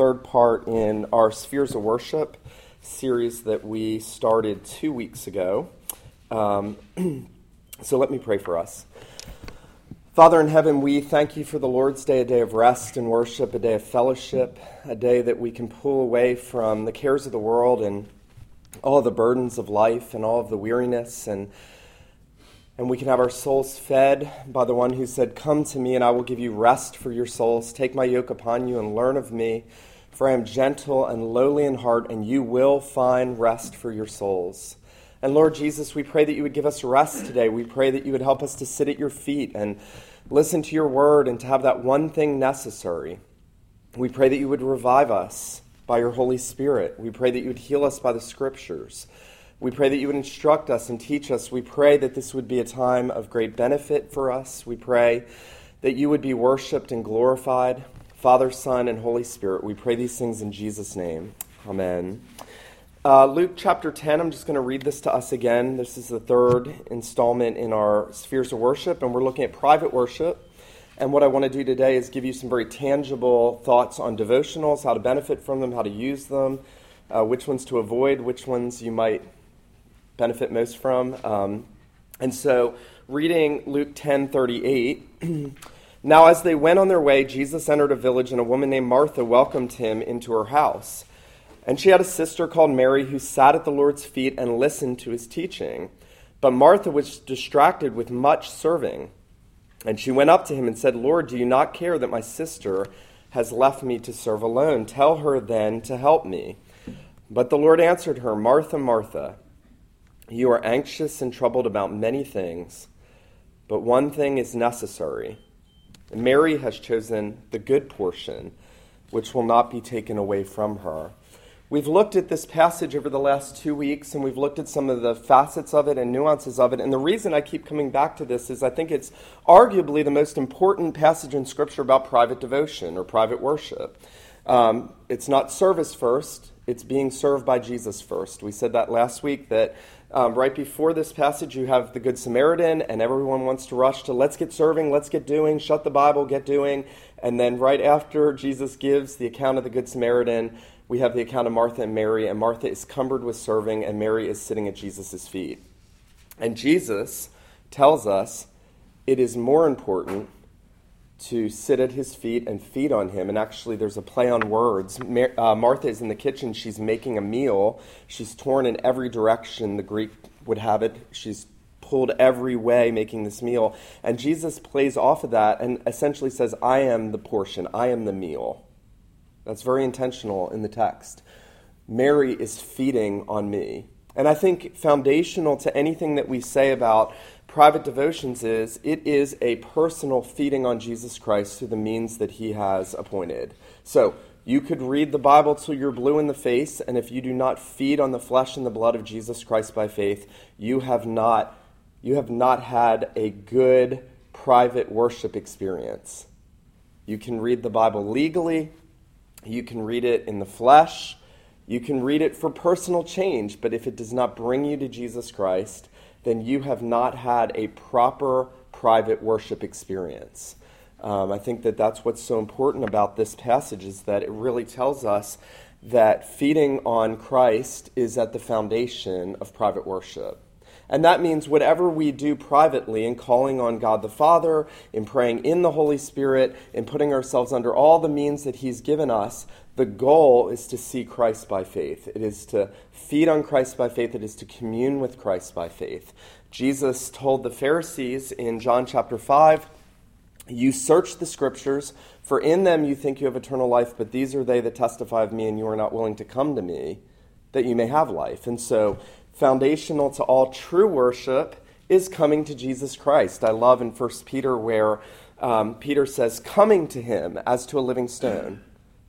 third part in our Spheres of Worship series that we started two weeks ago. Um, so let me pray for us. Father in heaven, we thank you for the Lord's Day, a day of rest and worship, a day of fellowship, a day that we can pull away from the cares of the world and all the burdens of life and all of the weariness and and we can have our souls fed by the one who said, Come to me, and I will give you rest for your souls. Take my yoke upon you and learn of me, for I am gentle and lowly in heart, and you will find rest for your souls. And Lord Jesus, we pray that you would give us rest today. We pray that you would help us to sit at your feet and listen to your word and to have that one thing necessary. We pray that you would revive us by your Holy Spirit. We pray that you would heal us by the scriptures. We pray that you would instruct us and teach us. We pray that this would be a time of great benefit for us. We pray that you would be worshiped and glorified. Father, Son, and Holy Spirit, we pray these things in Jesus' name. Amen. Uh, Luke chapter 10, I'm just going to read this to us again. This is the third installment in our spheres of worship, and we're looking at private worship. And what I want to do today is give you some very tangible thoughts on devotionals, how to benefit from them, how to use them, uh, which ones to avoid, which ones you might benefit most from. Um, and so, reading Luke 10 38. now, as they went on their way, Jesus entered a village, and a woman named Martha welcomed him into her house. And she had a sister called Mary who sat at the Lord's feet and listened to his teaching. But Martha was distracted with much serving. And she went up to him and said, Lord, do you not care that my sister has left me to serve alone? Tell her then to help me. But the Lord answered her, Martha, Martha. You are anxious and troubled about many things, but one thing is necessary. Mary has chosen the good portion, which will not be taken away from her. We've looked at this passage over the last two weeks, and we've looked at some of the facets of it and nuances of it. And the reason I keep coming back to this is I think it's arguably the most important passage in Scripture about private devotion or private worship. Um, it's not service first, it's being served by Jesus first. We said that last week that um, right before this passage, you have the Good Samaritan, and everyone wants to rush to let's get serving, let's get doing, shut the Bible, get doing. And then right after Jesus gives the account of the Good Samaritan, we have the account of Martha and Mary, and Martha is cumbered with serving, and Mary is sitting at Jesus' feet. And Jesus tells us it is more important to sit at his feet and feed on him. And actually, there's a play on words. Mar- uh, Martha is in the kitchen. She's making a meal. She's torn in every direction, the Greek would have it. She's pulled every way making this meal. And Jesus plays off of that and essentially says, I am the portion, I am the meal. That's very intentional in the text. Mary is feeding on me. And I think foundational to anything that we say about private devotions is it is a personal feeding on Jesus Christ through the means that he has appointed. So, you could read the Bible till you're blue in the face, and if you do not feed on the flesh and the blood of Jesus Christ by faith, you have not you have not had a good private worship experience. You can read the Bible legally, you can read it in the flesh, you can read it for personal change, but if it does not bring you to Jesus Christ, then you have not had a proper private worship experience. Um, I think that that's what's so important about this passage is that it really tells us that feeding on Christ is at the foundation of private worship. And that means whatever we do privately in calling on God the Father, in praying in the Holy Spirit, in putting ourselves under all the means that He's given us, the goal is to see Christ by faith. It is to feed on Christ by faith. It is to commune with Christ by faith. Jesus told the Pharisees in John chapter 5 You search the scriptures, for in them you think you have eternal life, but these are they that testify of me, and you are not willing to come to me that you may have life. And so foundational to all true worship is coming to Jesus Christ. I love in 1 Peter where um, Peter says, coming to him as to a living stone,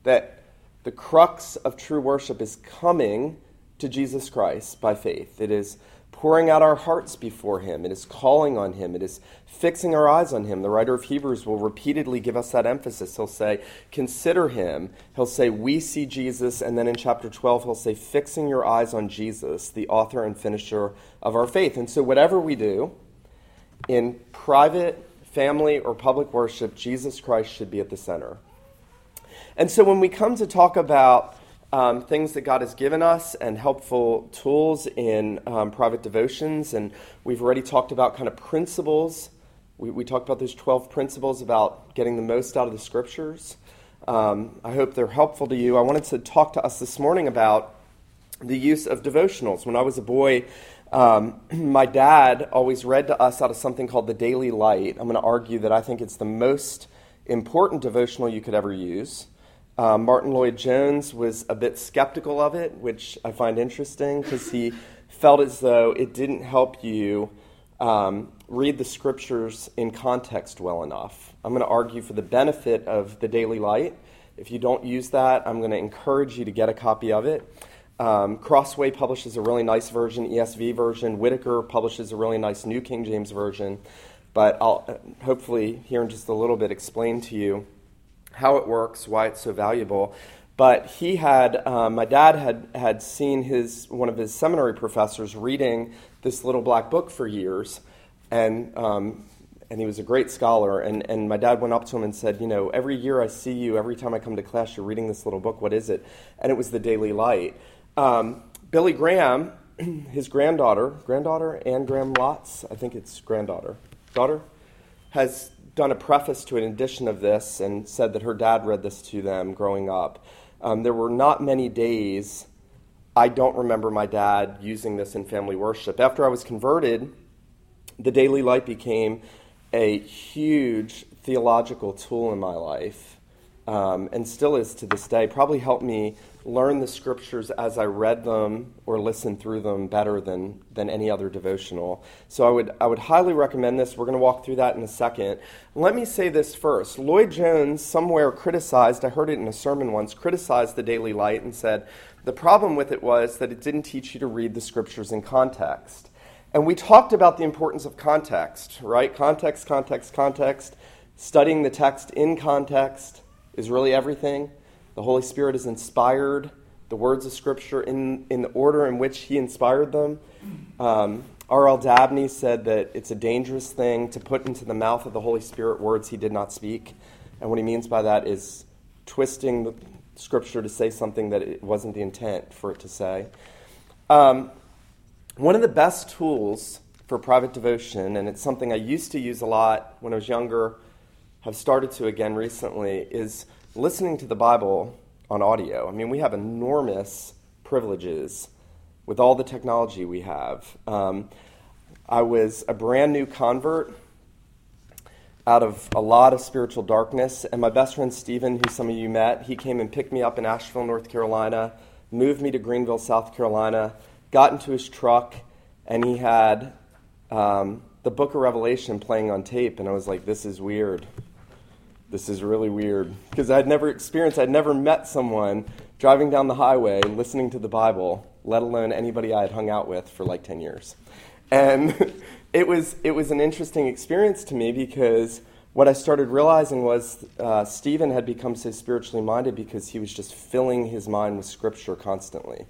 that the crux of true worship is coming to Jesus Christ by faith. It is pouring out our hearts before Him. It is calling on Him. It is fixing our eyes on Him. The writer of Hebrews will repeatedly give us that emphasis. He'll say, Consider Him. He'll say, We see Jesus. And then in chapter 12, he'll say, Fixing your eyes on Jesus, the author and finisher of our faith. And so, whatever we do in private, family, or public worship, Jesus Christ should be at the center. And so when we come to talk about um, things that God has given us and helpful tools in um, private devotions, and we've already talked about kind of principles. We, we talked about those 12 principles about getting the most out of the scriptures. Um, I hope they're helpful to you. I wanted to talk to us this morning about the use of devotionals. When I was a boy, um, my dad always read to us out of something called the Daily Light. I'm going to argue that I think it's the most important devotional you could ever use. Uh, Martyn Lloyd-Jones was a bit skeptical of it, which I find interesting because he felt as though it didn't help you um, read the scriptures in context well enough. I'm going to argue for the benefit of the Daily Light. If you don't use that, I'm going to encourage you to get a copy of it. Um, Crossway publishes a really nice version, ESV version. Whitaker publishes a really nice New King James version. But I'll uh, hopefully, here in just a little bit, explain to you how it works, why it's so valuable. But he had, um, my dad had, had seen his, one of his seminary professors reading this little black book for years. And um, and he was a great scholar. And, and my dad went up to him and said, You know, every year I see you, every time I come to class, you're reading this little book. What is it? And it was The Daily Light. Um, Billy Graham, his granddaughter, granddaughter, Anne Graham Lotz, I think it's granddaughter, daughter, has done a preface to an edition of this and said that her dad read this to them growing up. Um, there were not many days I don't remember my dad using this in family worship. After I was converted, the Daily Light became a huge theological tool in my life, um, and still is to this day. Probably helped me learn the scriptures as I read them or listened through them better than, than any other devotional. So I would, I would highly recommend this. We're going to walk through that in a second. Let me say this first. Lloyd-Jones somewhere criticized, I heard it in a sermon once, criticized the Daily Light and said the problem with it was that it didn't teach you to read the scriptures in context. And we talked about the importance of context, right? Context, context, context. Studying the text in context is really everything. The Holy Spirit has inspired the words of Scripture in, in the order in which He inspired them. Um, R.L. Dabney said that it's a dangerous thing to put into the mouth of the Holy Spirit words He did not speak. And what he means by that is twisting the Scripture to say something that it wasn't the intent for it to say. Um, one of the best tools for private devotion, and it's something I used to use a lot when I was younger, have started to again recently, is listening to the Bible on audio. I mean, we have enormous privileges with all the technology we have. Um, I was a brand new convert out of a lot of spiritual darkness, and my best friend Stephen, who some of you met, he came and picked me up in Asheville, North Carolina, moved me to Greenville, South Carolina got into his truck, and he had um, the book of Revelation playing on tape, and I was like, this is weird. This is really weird. Because I'd never experienced, I'd never met someone driving down the highway listening to the Bible, let alone anybody I had hung out with for like 10 years. And it was, it was an interesting experience to me because what I started realizing was uh, Stephen had become so spiritually minded because he was just filling his mind with Scripture constantly.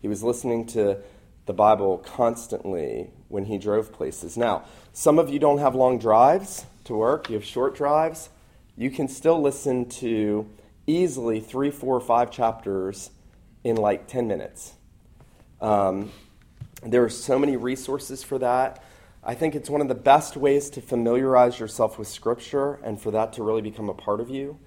He was listening to the Bible constantly when he drove places. Now, some of you don't have long drives to work, you have short drives. You can still listen to easily three, four, five chapters in like 10 minutes. Um, there are so many resources for that. I think it's one of the best ways to familiarize yourself with Scripture and for that to really become a part of you.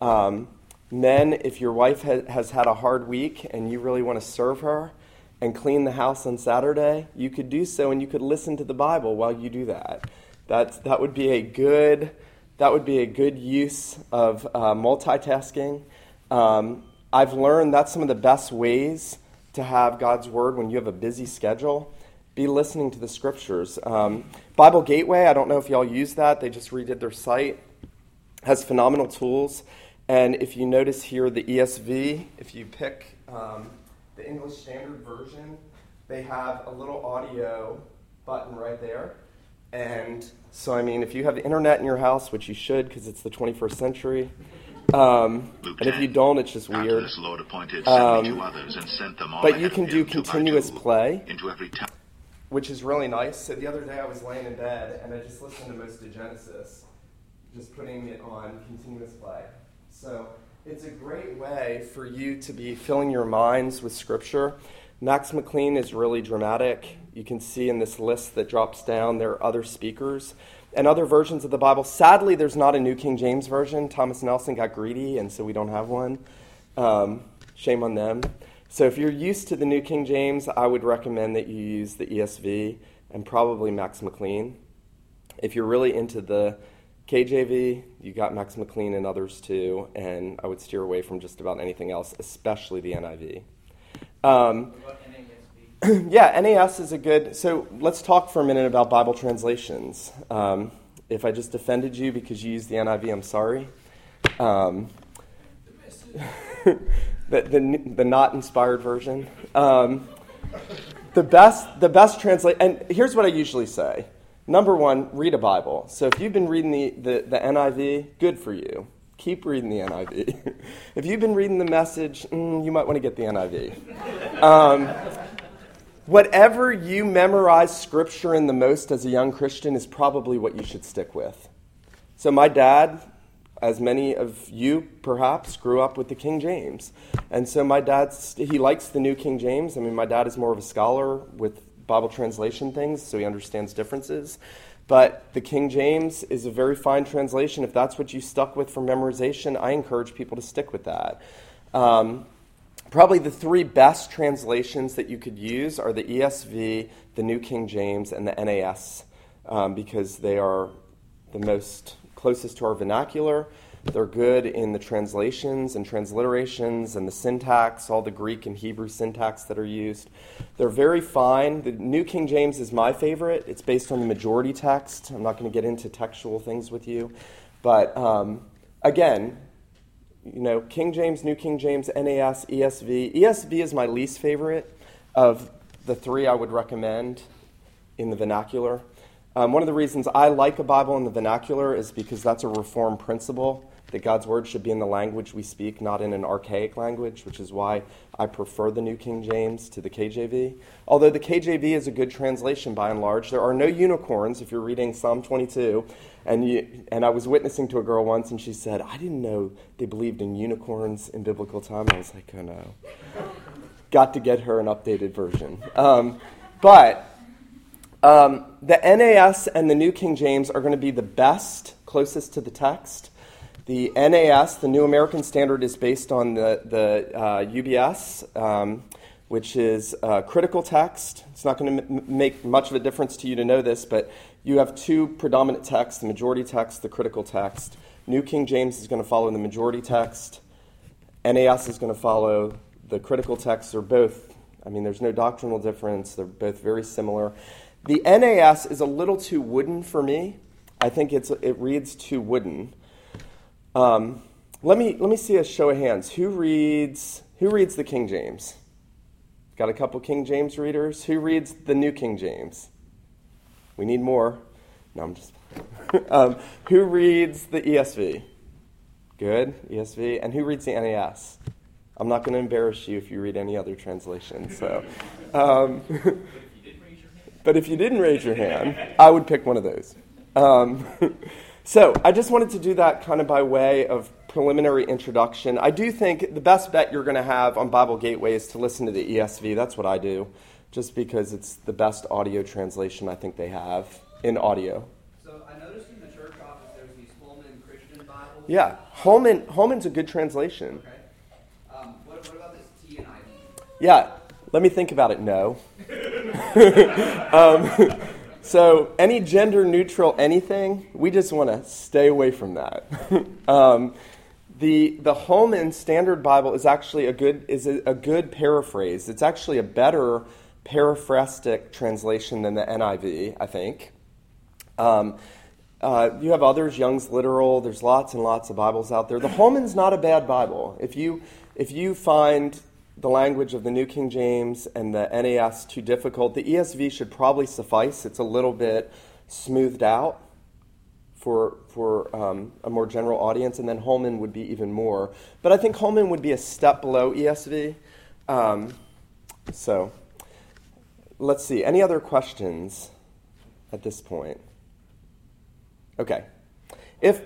Um, Men, if your wife ha- has had a hard week and you really want to serve her and clean the house on Saturday, you could do so and you could listen to the Bible while you do that. That's, that would be a good that would be a good use of uh, multitasking. Um, I've learned that's some of the best ways to have God's Word when you have a busy schedule. Be listening to the scriptures. Um, Bible Gateway, I don't know if y'all use that. They just redid their site. Has phenomenal tools. And if you notice here, the ESV, if you pick um, the English Standard Version, they have a little audio button right there. And so, I mean, if you have the internet in your house, which you should because it's the 21st century, um, and if you don't, it's just weird. Um, but you can do continuous play, which is really nice. So the other day I was laying in bed and I just listened to most of Genesis, just putting it on continuous play. So it's a great way for you to be filling your minds with Scripture. Max McLean is really dramatic. You can see in this list that drops down, there are other speakers and other versions of the Bible. Sadly, there's not a New King James version. Thomas Nelson got greedy, and so we don't have one. Um, shame on them. So if you're used to the New King James, I would recommend that you use the ESV and probably Max McLean. If you're really into the KJV, you got Max McLean and others too, and I would steer away from just about anything else, especially the NIV. Um, yeah, NAS is a good. So let's talk for a minute about Bible translations. Um, if I just offended you because you use the NIV, I'm sorry. Um, the, the, the not inspired version. Um, the best, the best translate, and here's what I usually say. Number one, read a Bible. So if you've been reading the, the, the NIV, good for you. Keep reading the NIV. if you've been reading the message, mm, you might want to get the NIV. Um, whatever you memorize scripture in the most as a young Christian is probably what you should stick with. So my dad as many of you perhaps grew up with the King James. And so my dad, he likes the New King James. I mean, my dad is more of a scholar with Bible translation things, so he understands differences. But the King James is a very fine translation. If that's what you stuck with for memorization, I encourage people to stick with that. Um, probably the three best translations that you could use are the ESV, the New King James, and the NAS, um, because they are the most closest to our vernacular. They're good in the translations and transliterations and the syntax, all the Greek and Hebrew syntax that are used. They're very fine. The New King James is my favorite. It's based on the majority text. I'm not going to get into textual things with you. But um, again, you know, King James, New King James, NAS, ESV. ESV is my least favorite of the three I would recommend in the vernacular. Um, one of the reasons I like a Bible in the vernacular is because that's a reform principle that God's word should be in the language we speak, not in an archaic language, which is why I prefer the New King James to the KJV. Although the KJV is a good translation by and large, there are no unicorns if you're reading Psalm 22. And, you, and I was witnessing to a girl once, and she said, I didn't know they believed in unicorns in biblical time. I was like, oh no. Got to get her an updated version. Um, but um, the NAS and the New King James are going to be the best, closest to the text. The NAS, the New American Standard, is based on the, the uh, UBS, um, which is uh, critical text. It's not going to m- make much of a difference to you to know this, but you have two predominant texts the majority text, the critical text. New King James is going to follow the majority text. NAS is going to follow the critical text. They're both, I mean, there's no doctrinal difference. They're both very similar. The NAS is a little too wooden for me. I think it's, it reads too wooden. Um, let, me, let me see a show of hands. Who reads, who reads the King James? Got a couple King James readers? Who reads the New King James? We need more. No, I'm just. um, who reads the ESV? Good, ESV. And who reads the NAS? I'm not going to embarrass you if you read any other translation. So, um, but if you didn't raise your hand, I would pick one of those. Um, so I just wanted to do that kind of by way of preliminary introduction. I do think the best bet you're going to have on Bible Gateway is to listen to the ESV. That's what I do, just because it's the best audio translation I think they have in audio. So I noticed in the church office there's these Holman Christian Bibles. Yeah, Holman Holman's a good translation. Okay. Um, what, what about this TNIV? Yeah, let me think about it. No. um, so, any gender neutral anything, we just want to stay away from that. um, the, the Holman Standard Bible is actually a good, is a, a good paraphrase. It's actually a better paraphrastic translation than the NIV, I think. Um, uh, you have others, Young's Literal. There's lots and lots of Bibles out there. The Holman's not a bad Bible. If you if you find the language of the New King James and the NAS too difficult. The ESV should probably suffice. It's a little bit smoothed out for, for um, a more general audience, and then Holman would be even more. But I think Holman would be a step below ESV. Um, so let's see. Any other questions at this point? Okay. If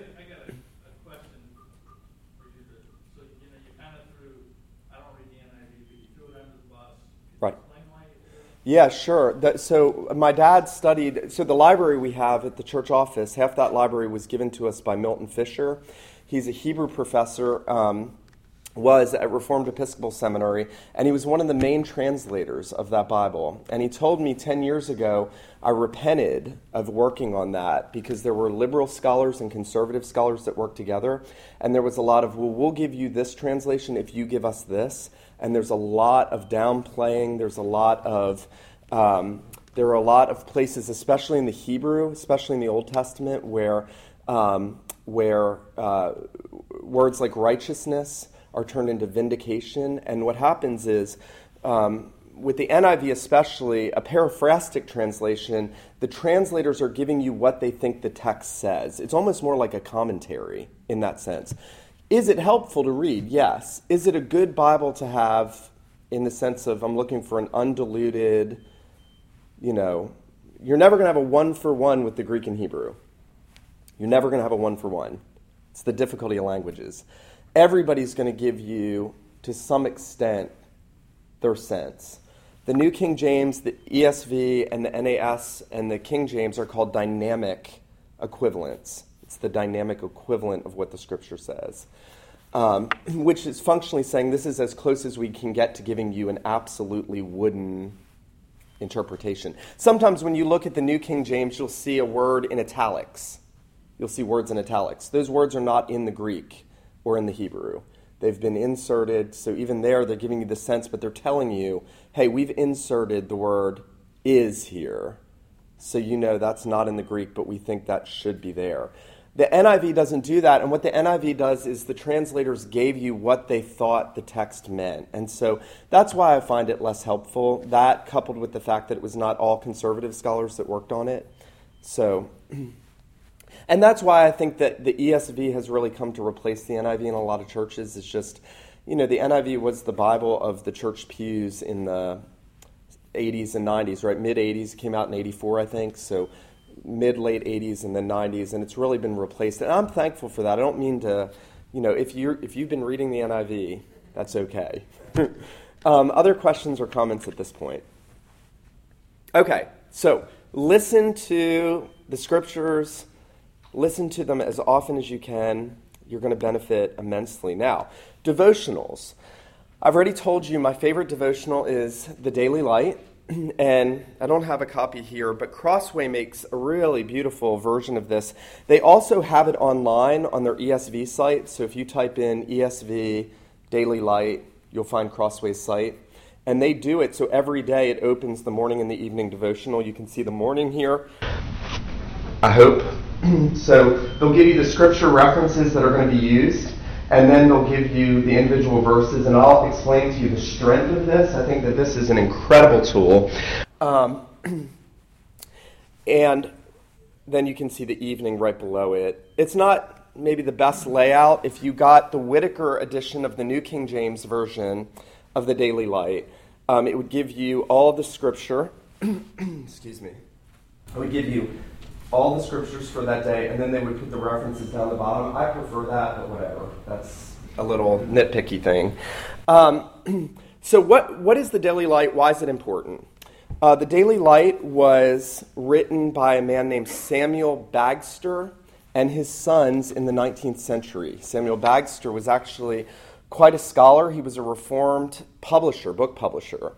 Yeah, sure. That, so my dad studied. So the library we have at the church office, half that library was given to us by Milton Fisher. He's a Hebrew professor. Um, was at Reformed Episcopal Seminary, and he was one of the main translators of that Bible. And he told me 10 years ago, I repented of working on that because there were liberal scholars and conservative scholars that worked together. And there was a lot of, well, we'll give you this translation if you give us this and there's a lot of downplaying. There's a lot of um, there are a lot of places, especially in the Hebrew, especially in the Old Testament, where um, where uh, words like righteousness are turned into vindication. And what happens is, um, with the NIV especially, a paraphrastic translation, the translators are giving you what they think the text says. It's almost more like a commentary in that sense. Is it helpful to read? Yes. Is it a good Bible to have in the sense of I'm looking for an undiluted, you know, you're never going to have a one for one with the Greek and Hebrew. You're never going to have a one for one. It's the difficulty of languages. Everybody's going to give you, to some extent, their sense. The New King James, the ESV, and the NAS and the King James are called dynamic equivalents. It's the dynamic equivalent of what the scripture says, um, which is functionally saying this is as close as we can get to giving you an absolutely wooden interpretation. Sometimes when you look at the New King James, you'll see a word in italics. You'll see words in italics. Those words are not in the Greek or in the Hebrew. They've been inserted, so even there they're giving you the sense, but they're telling you, hey, we've inserted the word is here. So you know that's not in the Greek, but we think that should be there. The NIV doesn't do that, and what the NIV does is the translators gave you what they thought the text meant. And so that's why I find it less helpful. That coupled with the fact that it was not all conservative scholars that worked on it. So, and that's why I think that the ESV has really come to replace the NIV in a lot of churches. It's just, you know, the NIV was the Bible of the church pews in the 80s and 90s, right? Mid 80s, came out in 84, I think. So mid late 80s and then 90s, and it's really been replaced. And I'm thankful for that. I don't mean to, you know, if you if you've been reading the NIV, that's okay. um, other questions or comments at this point? Okay, so listen to the scriptures. Listen to them as often as you can. You're going to benefit immensely. Now, devotionals. I've already told you my favorite devotional is The Daily Light. and I don't have a copy here, but Crossway makes a really beautiful version of this. They also have it online on their ESV site. So if you type in ESV Daily Light, you'll find Crossway's site. And they do it so every day it opens the morning and the evening devotional. You can see the morning here. I hope. so they'll give you the scripture references that are going to be used and then they'll give you the individual verses, and I'll explain to you the strength of this. I think that this is an incredible tool. Um, and then you can see the evening right below it. It's not maybe the best layout. If you got the Whitaker edition of the New King James Version of the Daily Light, um, it would give you all of the scripture. Excuse me. It would give you all the scriptures for that day, and then they would put the references down the bottom. I prefer that, but whatever. That's a little nitpicky thing. Um, so, what, what is the Daily Light? Why is it important? Uh, the Daily Light was written by a man named Samuel Bagster and his sons in the 19th century. Samuel Bagster was actually quite a scholar. He was a reformed publisher, book publisher.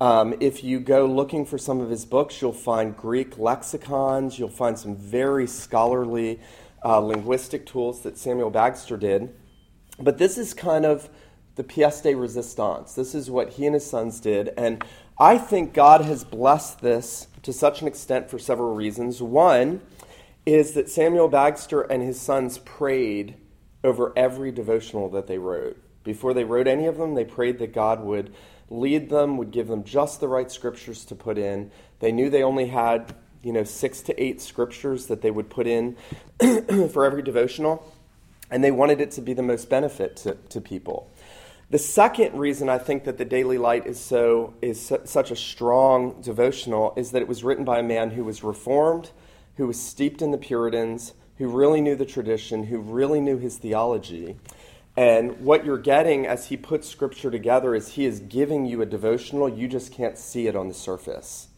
Um, if you go looking for some of his books, you'll find Greek lexicons, you'll find some very scholarly uh, linguistic tools that Samuel Bagster did. But this is kind of the pièce de resistance. This is what he and his sons did. And I think God has blessed this to such an extent for several reasons. One is that Samuel Bagster and his sons prayed over every devotional that they wrote. Before they wrote any of them, they prayed that God would lead them, would give them just the right scriptures to put in. They knew they only had, you know, six to eight scriptures that they would put in for every devotional, and they wanted it to be the most benefit to, to people. The second reason I think that the Daily Light is so is su- such a strong devotional is that it was written by a man who was reformed, who was steeped in the Puritans, who really knew the tradition, who really knew his theology. And what you're getting as he puts scripture together is he is giving you a devotional. You just can't see it on the surface.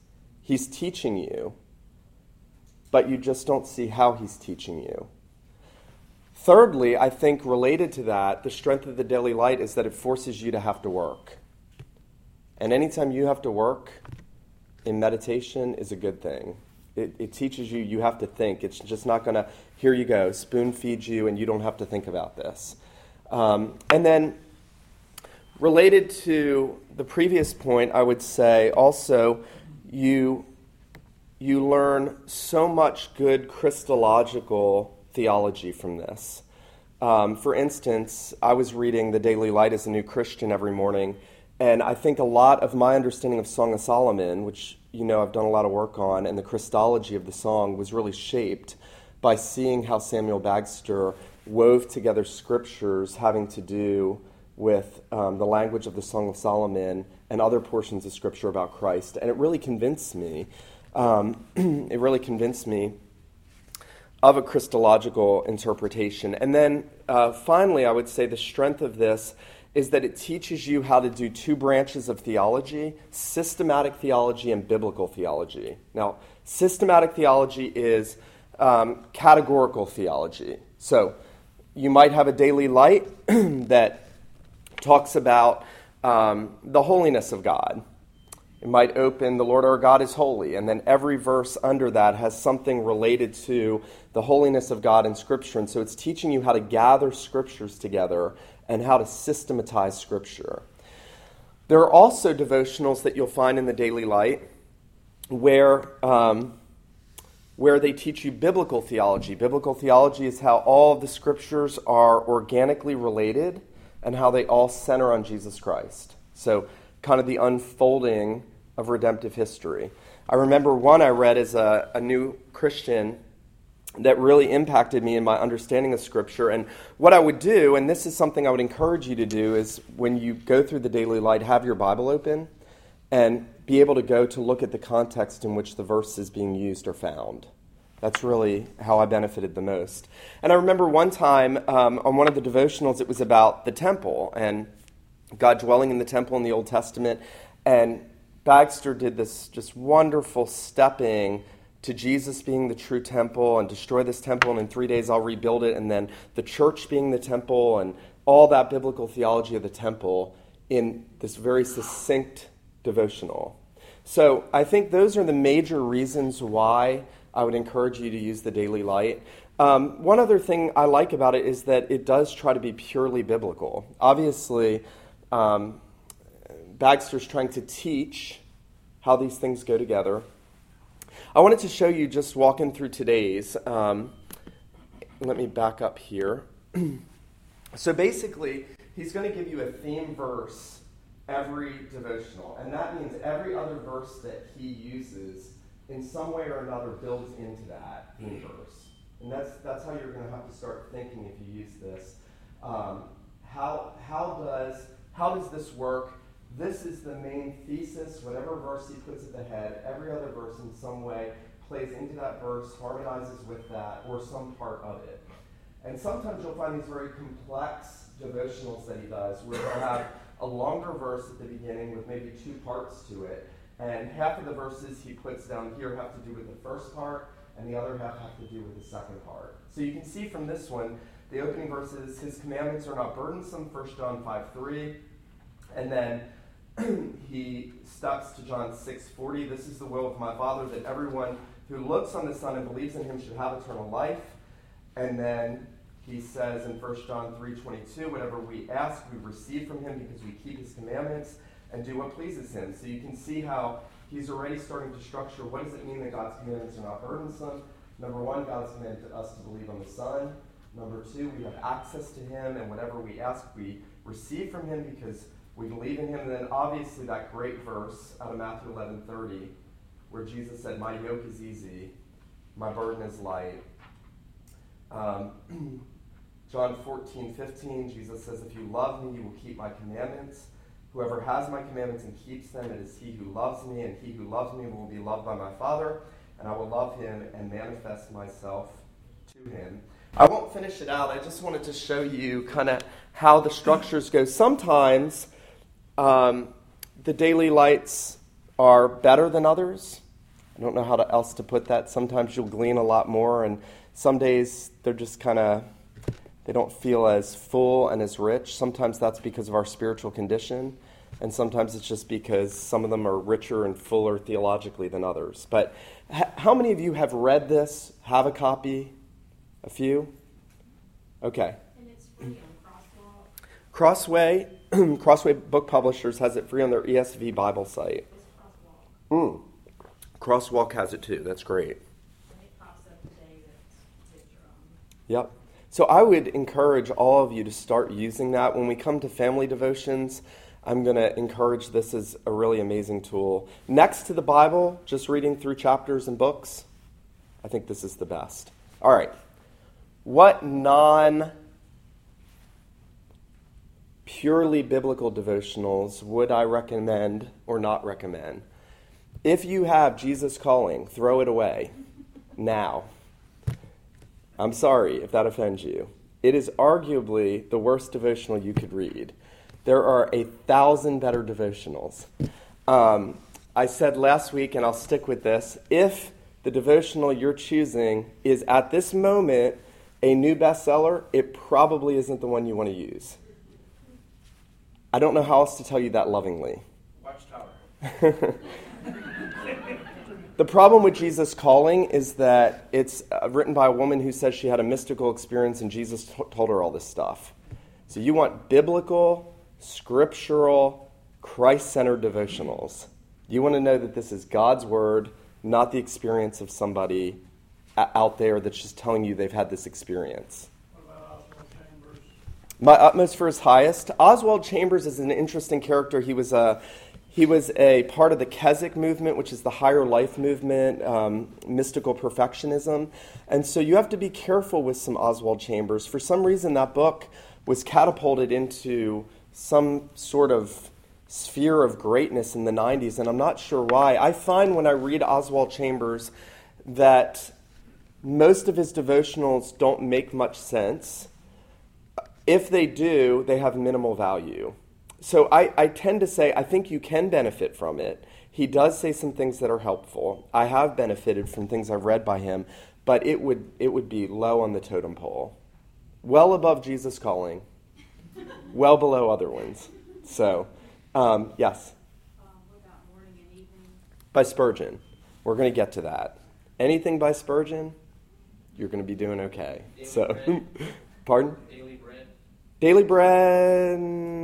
He's teaching you, but you just don't see how he's teaching you. Thirdly, I think related to that, the strength of the daily light is that it forces you to have to work. And anytime you have to work in meditation is a good thing. It, it teaches you you have to think. It's just not going to, here you go, spoon feed you, and you don't have to think about this. Um, and then, related to the previous point, I would say also you, you learn so much good Christological theology from this. Um, for instance, I was reading The Daily Light as a New Christian every morning, and I think a lot of my understanding of Song of Solomon, which you know I've done a lot of work on, and the Christology of the song was really shaped by seeing how Samuel Bagster wove together scriptures having to do with um, the language of the Song of Solomon and other portions of scripture about Christ. And it really convinced me, um, it really convinced me of a Christological interpretation. And then uh, finally, I would say the strength of this is that it teaches you how to do two branches of theology systematic theology and biblical theology. Now, systematic theology is um, categorical theology. So, you might have a daily light that talks about um, the holiness of God. It might open, The Lord our God is holy, and then every verse under that has something related to the holiness of God in Scripture. And so it's teaching you how to gather Scriptures together and how to systematize Scripture. There are also devotionals that you'll find in the Daily Light where um, where they teach you biblical theology. Biblical theology is how all the scriptures are organically related and how they all center on Jesus Christ. So, kind of the unfolding of redemptive history. I remember one I read as a, a new Christian that really impacted me in my understanding of Scripture. And what I would do, and this is something I would encourage you to do, is when you go through the daily light, have your Bible open and be able to go to look at the context in which the verses being used are found. That's really how I benefited the most. And I remember one time um, on one of the devotionals, it was about the temple and God dwelling in the temple in the Old Testament. And Bagster did this just wonderful stepping to Jesus being the true temple and destroy this temple, and in three days I'll rebuild it, and then the church being the temple, and all that biblical theology of the temple in this very succinct devotional. So I think those are the major reasons why I would encourage you to use the Daily Light. Um, one other thing I like about it is that it does try to be purely biblical. Obviously, um, Bagster's trying to teach how these things go together. I wanted to show you just walking through today's. Um, let me back up here. so basically, he's going to give you a theme verse every devotional. And that means every other verse that he uses in some way or another builds into that theme verse. And that's, that's how you're going to have to start thinking if you use this. Um, how, how, does, how does this work? This is the main thesis. Whatever verse he puts at the head, every other verse in some way plays into that verse, harmonizes with that, or some part of it. And sometimes you'll find these very complex devotionals that he does, where he'll have a longer verse at the beginning with maybe two parts to it. And half of the verses he puts down here have to do with the first part, and the other half have to do with the second part. So you can see from this one, the opening verses, his commandments are not burdensome, 1 John 5 3. And then he steps to John 6 40. This is the will of my Father, that everyone who looks on the Son and believes in him should have eternal life. And then he says in 1 John 3:22, whatever we ask, we receive from him because we keep his commandments and do what pleases him. So you can see how he's already starting to structure what does it mean that God's commandments are not burdensome. Number one, God's commanded us to believe on the Son. Number two, we have access to him, and whatever we ask, we receive from him because we believe in him. And then obviously that great verse out of Matthew 11:30, where Jesus said, My yoke is easy, my burden is light. Um, John 14, 15, Jesus says, If you love me, you will keep my commandments. Whoever has my commandments and keeps them, it is he who loves me, and he who loves me will be loved by my Father, and I will love him and manifest myself to him. I won't finish it out. I just wanted to show you kind of how the structures go. Sometimes um, the daily lights are better than others. I don't know how to, else to put that. Sometimes you'll glean a lot more, and some days they're just kind of they don't feel as full and as rich. Sometimes that's because of our spiritual condition, and sometimes it's just because some of them are richer and fuller theologically than others. But how many of you have read this, have a copy? A few? Okay. And it's free on Crosswalk. Crossway, Crossway Book Publishers has it free on their ESV Bible site. Crosswalk. Mm. Crosswalk has it too. That's great. And it pops up today that's picture on. Yep. So I would encourage all of you to start using that. When we come to family devotions, I'm going to encourage this as a really amazing tool. Next to the Bible, just reading through chapters and books, I think this is the best. All right. What non purely biblical devotionals would I recommend or not recommend? If you have Jesus calling, throw it away now. I'm sorry if that offends you. It is arguably the worst devotional you could read. There are a thousand better devotionals. Um, I said last week, and I'll stick with this if the devotional you're choosing is at this moment a new bestseller, it probably isn't the one you want to use. I don't know how else to tell you that lovingly. Watchtower. The problem with Jesus Calling is that it's uh, written by a woman who says she had a mystical experience and Jesus t- told her all this stuff. So you want biblical, scriptural, Christ centered devotionals. You want to know that this is God's word, not the experience of somebody a- out there that's just telling you they've had this experience. My utmost for his highest. Oswald Chambers is an interesting character. He was a he was a part of the Keswick movement, which is the higher life movement, um, mystical perfectionism. And so you have to be careful with some Oswald Chambers. For some reason, that book was catapulted into some sort of sphere of greatness in the 90s, and I'm not sure why. I find when I read Oswald Chambers that most of his devotionals don't make much sense. If they do, they have minimal value. So I, I tend to say I think you can benefit from it. He does say some things that are helpful. I have benefited from things I've read by him, but it would it would be low on the totem pole, well above Jesus calling, well below other ones. So, um, yes, Um, what about morning and evening? by Spurgeon. We're going to get to that. Anything by Spurgeon, you're going to be doing okay. Daily So, pardon. Daily bread.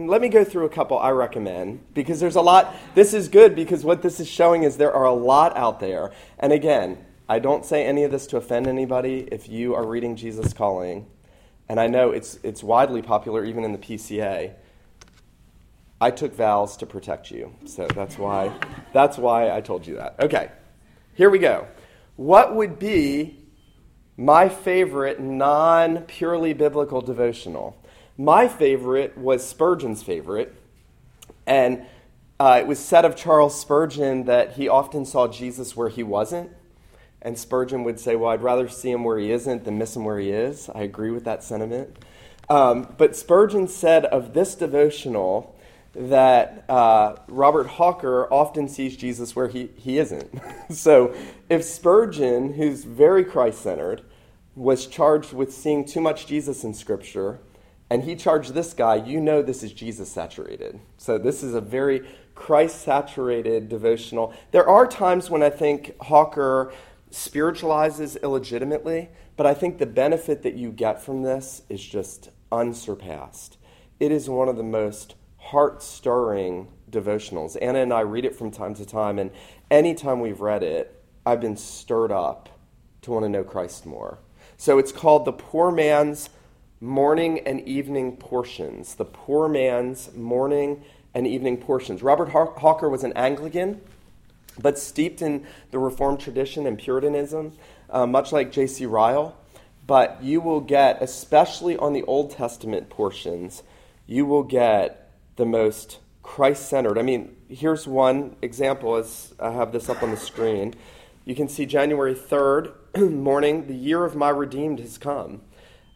Let me go through a couple I recommend because there's a lot. This is good because what this is showing is there are a lot out there. And again, I don't say any of this to offend anybody. If you are reading Jesus Calling, and I know it's it's widely popular even in the PCA. I took vows to protect you, so that's why that's why I told you that. Okay, here we go. What would be my favorite non purely biblical devotional? My favorite was Spurgeon's favorite, and uh, it was said of Charles Spurgeon that he often saw Jesus where he wasn't. And Spurgeon would say, Well, I'd rather see him where he isn't than miss him where he is. I agree with that sentiment. Um, but Spurgeon said of this devotional that uh, Robert Hawker often sees Jesus where he, he isn't. so if Spurgeon, who's very Christ centered, was charged with seeing too much Jesus in Scripture, and he charged this guy, you know this is Jesus saturated. So this is a very Christ saturated devotional. There are times when I think Hawker spiritualizes illegitimately, but I think the benefit that you get from this is just unsurpassed. It is one of the most heart stirring devotionals. Anna and I read it from time to time, and anytime we've read it, I've been stirred up to want to know Christ more. So it's called The Poor Man's Morning and Evening Portions. The Poor Man's Morning and Evening Portions. Robert Hawker was an Anglican, but steeped in the Reformed tradition and Puritanism, uh, much like J.C. Ryle. But you will get, especially on the Old Testament portions, you will get the most Christ centered. I mean, here's one example as I have this up on the screen. You can see January 3rd morning, the year of my redeemed has come.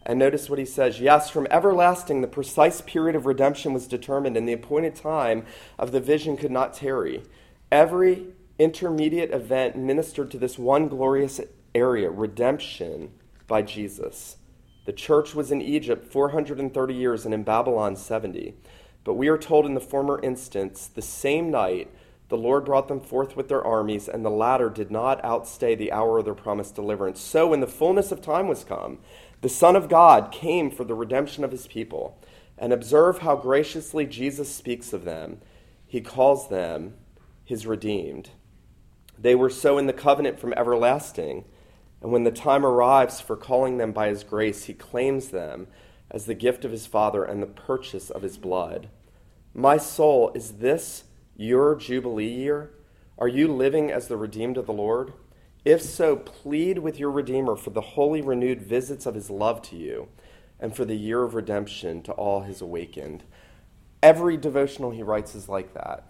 And notice what he says Yes, from everlasting, the precise period of redemption was determined, and the appointed time of the vision could not tarry. Every intermediate event ministered to this one glorious area redemption by Jesus. The church was in Egypt 430 years and in Babylon 70. But we are told in the former instance, the same night, the Lord brought them forth with their armies, and the latter did not outstay the hour of their promised deliverance. So, when the fullness of time was come, the Son of God came for the redemption of his people. And observe how graciously Jesus speaks of them. He calls them his redeemed. They were so in the covenant from everlasting. And when the time arrives for calling them by his grace, he claims them as the gift of his Father and the purchase of his blood. My soul, is this your Jubilee year? Are you living as the redeemed of the Lord? If so, plead with your Redeemer for the holy renewed visits of his love to you and for the year of redemption to all his awakened. Every devotional he writes is like that.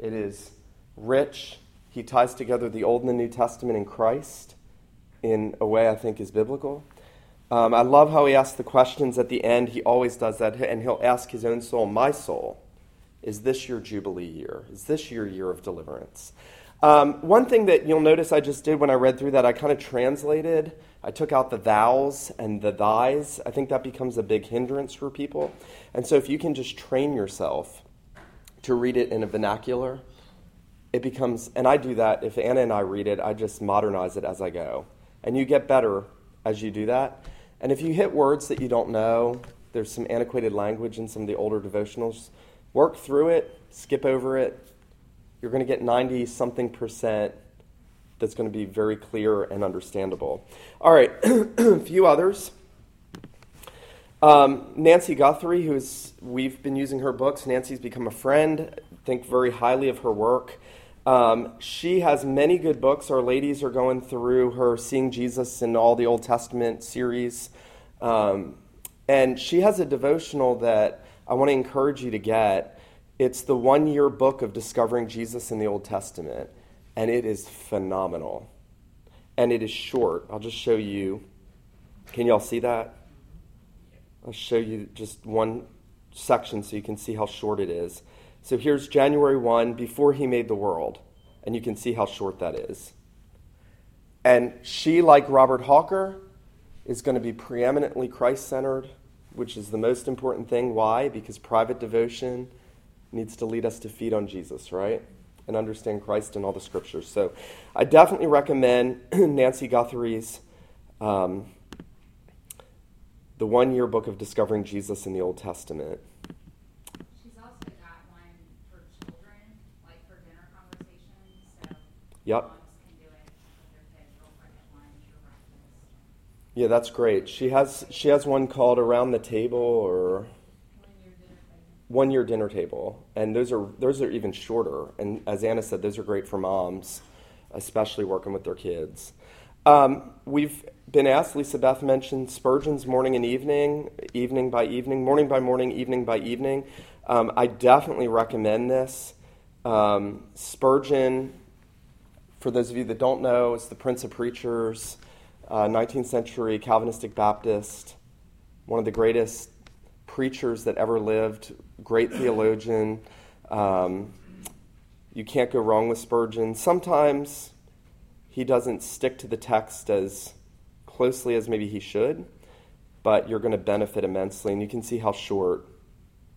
It is rich. He ties together the Old and the New Testament in Christ in a way I think is biblical. Um, I love how he asks the questions at the end. He always does that, and he'll ask his own soul, My soul, is this your Jubilee year? Is this your year of deliverance? Um, one thing that you'll notice I just did when I read through that, I kind of translated. I took out the thous and the thys. I think that becomes a big hindrance for people. And so if you can just train yourself to read it in a vernacular, it becomes, and I do that. If Anna and I read it, I just modernize it as I go. And you get better as you do that. And if you hit words that you don't know, there's some antiquated language in some of the older devotionals, work through it, skip over it, you're going to get 90 something percent that's going to be very clear and understandable. All right, a few others. Um, Nancy Guthrie, who's we've been using her books. Nancy's become a friend. Think very highly of her work. Um, she has many good books. Our ladies are going through her Seeing Jesus in all the Old Testament series, um, and she has a devotional that I want to encourage you to get. It's the one year book of discovering Jesus in the Old Testament, and it is phenomenal. And it is short. I'll just show you. Can y'all see that? I'll show you just one section so you can see how short it is. So here's January 1, before he made the world, and you can see how short that is. And she, like Robert Hawker, is going to be preeminently Christ centered, which is the most important thing. Why? Because private devotion needs to lead us to feed on Jesus, right? And understand Christ in all the scriptures. So I definitely recommend Nancy Guthrie's um, The One Year Book of Discovering Jesus in the Old Testament. She's also got one for children, like for dinner conversations. So yep. moms can do it with their kids real quick at lunch or breakfast. Yeah, that's great. She has she has one called Around the Table or one year dinner table, and those are those are even shorter. And as Anna said, those are great for moms, especially working with their kids. Um, we've been asked. Lisa Beth mentioned Spurgeon's morning and evening, evening by evening, morning by morning, evening by evening. Um, I definitely recommend this. Um, Spurgeon, for those of you that don't know, is the Prince of Preachers, uh, 19th century Calvinistic Baptist, one of the greatest preachers that ever lived, great theologian. Um, you can't go wrong with Spurgeon. Sometimes he doesn't stick to the text as closely as maybe he should, but you're going to benefit immensely, and you can see how short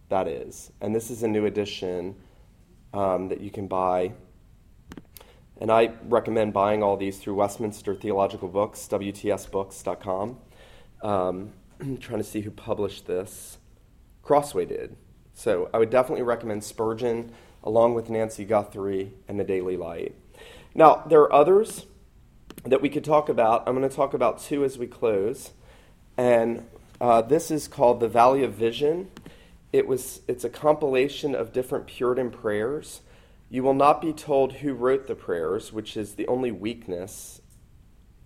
that is. And this is a new edition um, that you can buy. And I recommend buying all these through Westminster Theological Books, WTSBooks.com. Um, I'm trying to see who published this. Crossway did. So I would definitely recommend Spurgeon along with Nancy Guthrie and the Daily Light. Now, there are others that we could talk about. I'm going to talk about two as we close. And uh, this is called The Valley of Vision. It was, it's a compilation of different Puritan prayers. You will not be told who wrote the prayers, which is the only weakness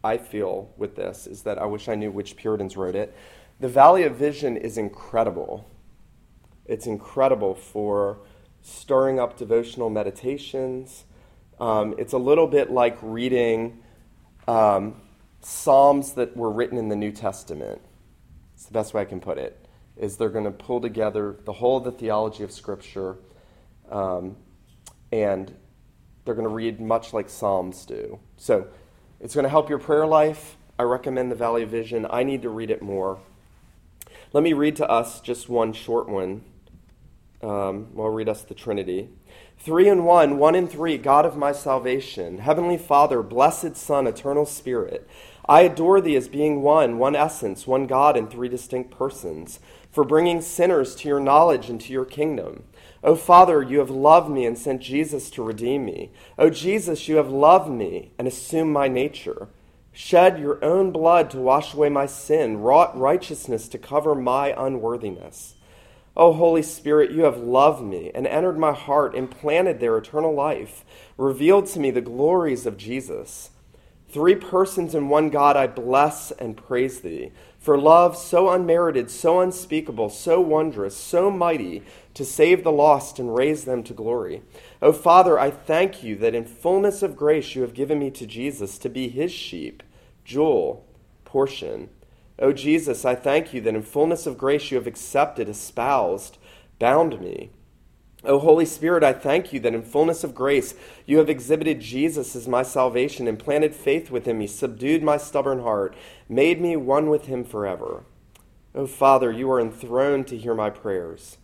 I feel with this, is that I wish I knew which Puritans wrote it. The Valley of Vision is incredible. It's incredible for stirring up devotional meditations. Um, it's a little bit like reading um, Psalms that were written in the New Testament. It's the best way I can put it. Is they're going to pull together the whole of the theology of Scripture, um, and they're going to read much like Psalms do. So it's going to help your prayer life. I recommend the Valley of Vision. I need to read it more. Let me read to us just one short one. Um, well, read us the Trinity. Three in one, one in three, God of my salvation, Heavenly Father, blessed Son, eternal Spirit. I adore thee as being one, one essence, one God in three distinct persons, for bringing sinners to your knowledge and to your kingdom. O Father, you have loved me and sent Jesus to redeem me. O Jesus, you have loved me and assumed my nature. Shed your own blood to wash away my sin, wrought righteousness to cover my unworthiness. O Holy Spirit, you have loved me and entered my heart, implanted there eternal life, revealed to me the glories of Jesus. Three persons in one God, I bless and praise thee. For love so unmerited, so unspeakable, so wondrous, so mighty, to save the lost and raise them to glory. O Father, I thank you that in fullness of grace you have given me to Jesus to be his sheep, jewel, portion. O Jesus, I thank you that in fullness of grace you have accepted, espoused, bound me. O Holy Spirit, I thank you that in fullness of grace you have exhibited Jesus as my salvation, implanted faith within me, subdued my stubborn heart, made me one with him forever. O Father, you are enthroned to hear my prayers.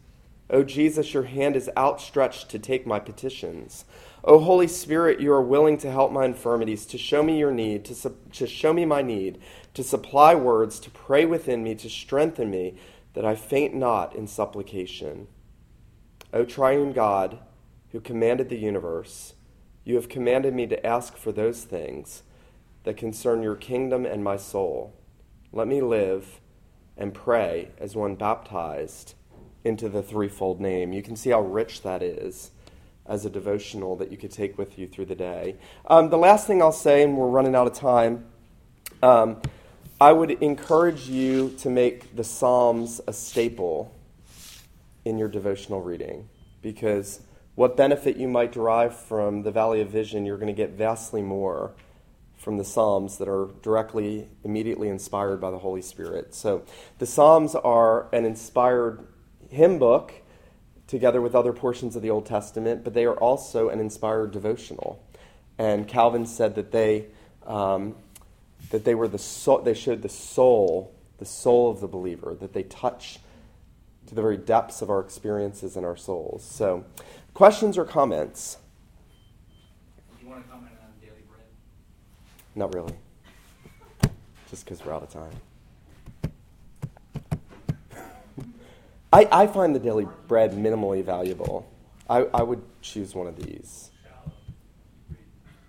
O Jesus, your hand is outstretched to take my petitions. O Holy Spirit, you are willing to help my infirmities, to show me your need, to, to show me my need, to supply words, to pray within me, to strengthen me, that I faint not in supplication. O triune God, who commanded the universe, you have commanded me to ask for those things that concern your kingdom and my soul. Let me live and pray as one baptized into the threefold name. You can see how rich that is as a devotional that you could take with you through the day. Um, the last thing I'll say, and we're running out of time, um, I would encourage you to make the Psalms a staple in your devotional reading because what benefit you might derive from the Valley of Vision, you're going to get vastly more from the Psalms that are directly, immediately inspired by the Holy Spirit. So the Psalms are an inspired hymn book together with other portions of the Old Testament, but they are also an inspired devotional. And Calvin said that they, um, that they were the soul, they showed the soul, the soul of the believer, that they touch to the very depths of our experiences and our souls. So, questions or comments? Do you want to comment on daily bread? Not really. Just because we're out of time. I, I find the daily bread minimally valuable. I, I would choose one of these.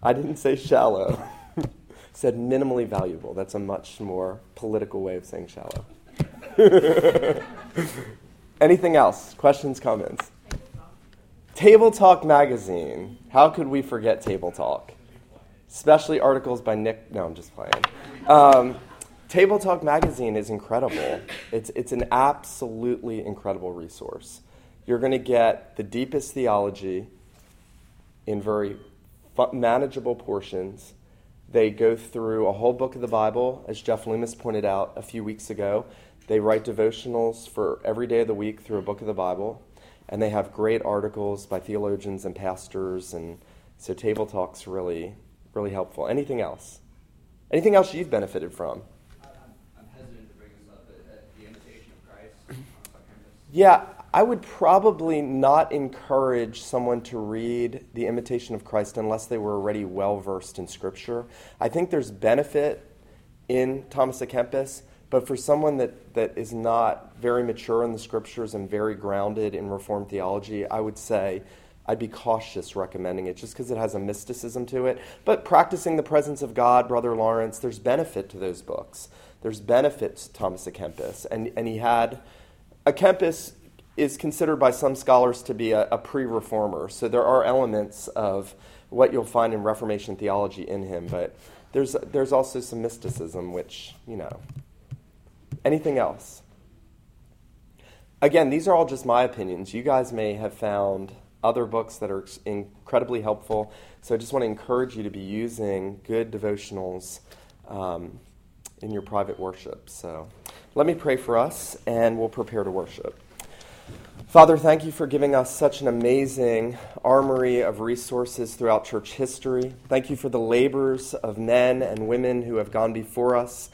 I didn't say shallow. said minimally valuable. That's a much more political way of saying shallow. Anything else? Questions, comments? Table Talk magazine. How could we forget Table Talk? Especially articles by Nick. No, I'm just playing. Um, Table Talk magazine is incredible. It's, it's an absolutely incredible resource. You're going to get the deepest theology in very manageable portions. They go through a whole book of the Bible, as Jeff Loomis pointed out a few weeks ago. They write devotionals for every day of the week through a book of the Bible, and they have great articles by theologians and pastors, and so Table Talk's really, really helpful. Anything else? Anything else you've benefited from? I'm, I'm hesitant to bring this up, but uh, the imitation of Christ A. Kempis. Yeah, I would probably not encourage someone to read The Imitation of Christ unless they were already well versed in Scripture. I think there's benefit in Thomas A. Kempis, but for someone that, that is not very mature in the Scriptures and very grounded in Reformed theology, I would say I'd be cautious recommending it just because it has a mysticism to it. But practicing the presence of God, Brother Lawrence, there's benefit to those books. There's benefit to Thomas A. Kempis. And, and he had a Kempis is considered by some scholars to be a, a pre reformer. So there are elements of what you'll find in Reformation theology in him, but there's, there's also some mysticism, which, you know. Anything else? Again, these are all just my opinions. You guys may have found other books that are incredibly helpful. So I just want to encourage you to be using good devotionals um, in your private worship. So let me pray for us, and we'll prepare to worship. Father, thank you for giving us such an amazing armory of resources throughout church history. Thank you for the labors of men and women who have gone before us,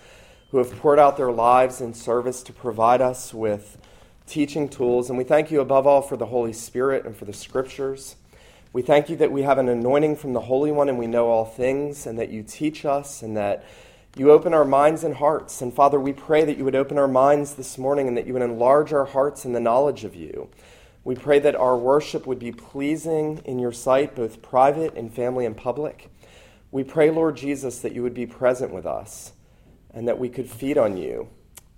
who have poured out their lives in service to provide us with teaching tools. And we thank you above all for the Holy Spirit and for the scriptures. We thank you that we have an anointing from the Holy One and we know all things, and that you teach us and that you open our minds and hearts. And Father, we pray that you would open our minds this morning and that you would enlarge our hearts in the knowledge of you. We pray that our worship would be pleasing in your sight, both private and family and public. We pray, Lord Jesus, that you would be present with us and that we could feed on you,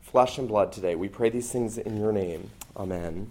flesh and blood today. We pray these things in your name. Amen.